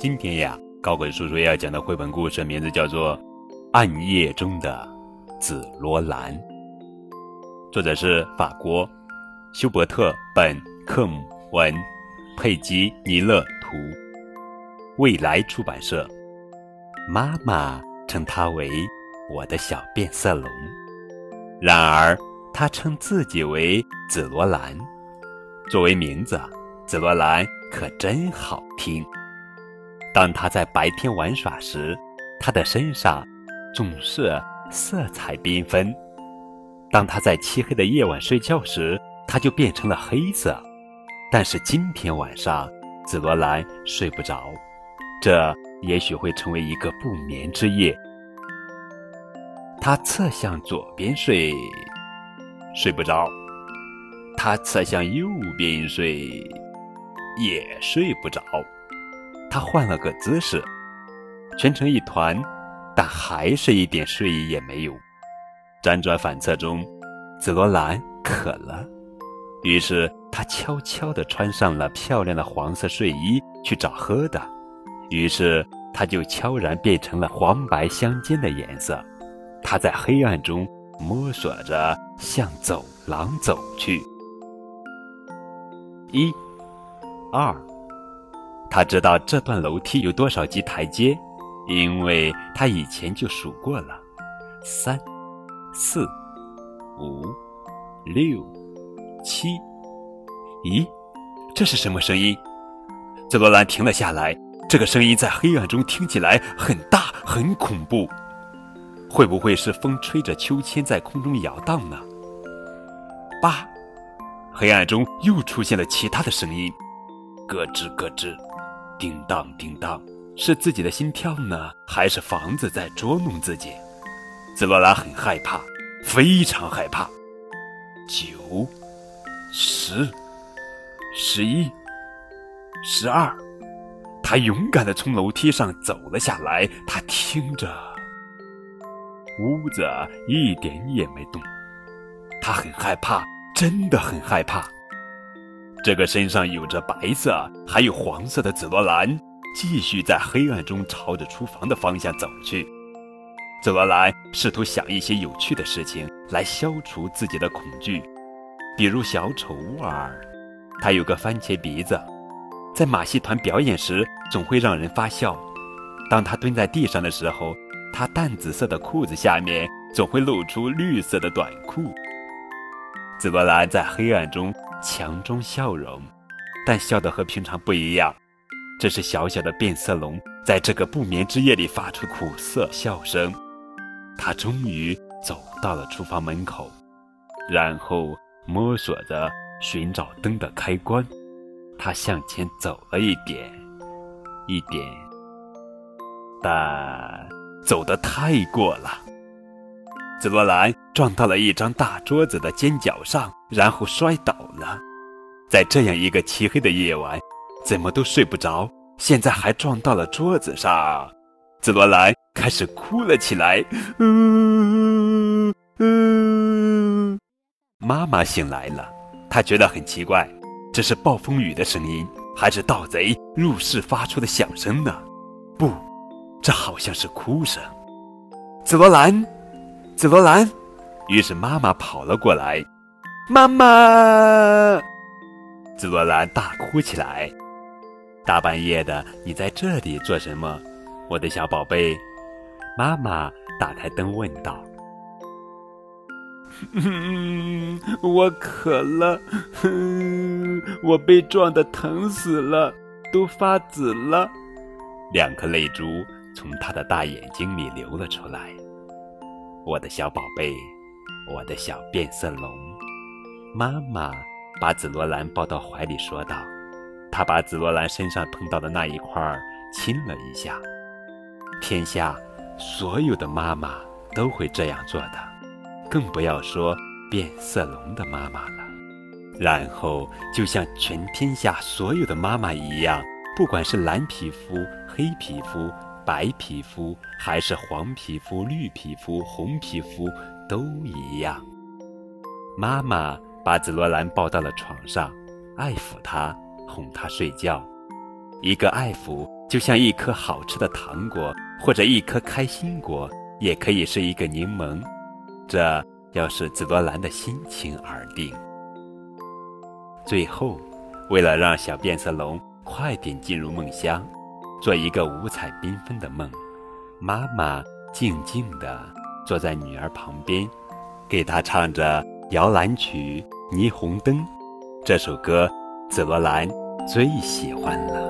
今天呀，高鬼叔叔要讲的绘本故事名字叫做《暗夜中的紫罗兰》，作者是法国休伯特·本克姆文，佩吉·尼勒图，未来出版社。妈妈称它为我的小变色龙，然而她称自己为紫罗兰。作为名字，紫罗兰可真好听。当他在白天玩耍时，他的身上总是色彩缤纷；当他在漆黑的夜晚睡觉时，他就变成了黑色。但是今天晚上，紫罗兰睡不着，这也许会成为一个不眠之夜。他侧向左边睡，睡不着；他侧向右边睡，也睡不着。他换了个姿势，蜷成一团，但还是一点睡意也没有。辗转反侧中，紫罗兰渴了，于是他悄悄地穿上了漂亮的黄色睡衣去找喝的。于是他就悄然变成了黄白相间的颜色。他在黑暗中摸索着向走廊走去。一，二。他知道这段楼梯有多少级台阶，因为他以前就数过了：三、四、五、六、七。咦，这是什么声音？紫罗兰停了下来。这个声音在黑暗中听起来很大，很恐怖。会不会是风吹着秋千在空中摇荡呢？八，黑暗中又出现了其他的声音，咯吱咯吱。叮当叮当，是自己的心跳呢，还是房子在捉弄自己？紫罗兰很害怕，非常害怕。九、十、十一、十二，他勇敢地从楼梯上走了下来。他听着，屋子一点也没动。他很害怕，真的很害怕。这个身上有着白色还有黄色的紫罗兰，继续在黑暗中朝着厨房的方向走去。紫罗兰试图想一些有趣的事情来消除自己的恐惧，比如小丑沃尔，他有个番茄鼻子，在马戏团表演时总会让人发笑。当他蹲在地上的时候，他淡紫色的裤子下面总会露出绿色的短裤。紫罗兰在黑暗中。强中笑容，但笑得和平常不一样。这是小小的变色龙在这个不眠之夜里发出苦涩笑声。他终于走到了厨房门口，然后摸索着寻找灯的开关。他向前走了一点，一点，但走得太过了。紫罗兰撞到了一张大桌子的尖角上，然后摔倒了。在这样一个漆黑的夜晚，怎么都睡不着，现在还撞到了桌子上。紫罗兰开始哭了起来。嗯嗯，妈妈醒来了，她觉得很奇怪，这是暴风雨的声音，还是盗贼入室发出的响声呢？不，这好像是哭声。紫罗兰。紫罗兰，于是妈妈跑了过来。妈妈，紫罗兰大哭起来。大半夜的，你在这里做什么，我的小宝贝？妈妈打开灯问道。嗯 我渴了，我被撞得疼死了，都发紫了。两颗泪珠从他的大眼睛里流了出来。我的小宝贝，我的小变色龙，妈妈把紫罗兰抱到怀里，说道：“她把紫罗兰身上碰到的那一块儿亲了一下。天下所有的妈妈都会这样做的，更不要说变色龙的妈妈了。然后，就像全天下所有的妈妈一样，不管是蓝皮肤、黑皮肤。”白皮肤还是黄皮肤、绿皮肤、红皮肤都一样。妈妈把紫罗兰抱到了床上，爱抚她，哄她睡觉。一个爱抚就像一颗好吃的糖果，或者一颗开心果，也可以是一个柠檬。这要视紫罗兰的心情而定。最后，为了让小变色龙快点进入梦乡，做一个五彩缤纷的梦，妈妈静静地坐在女儿旁边，给她唱着摇篮曲《霓虹灯》。这首歌，紫罗兰最喜欢了。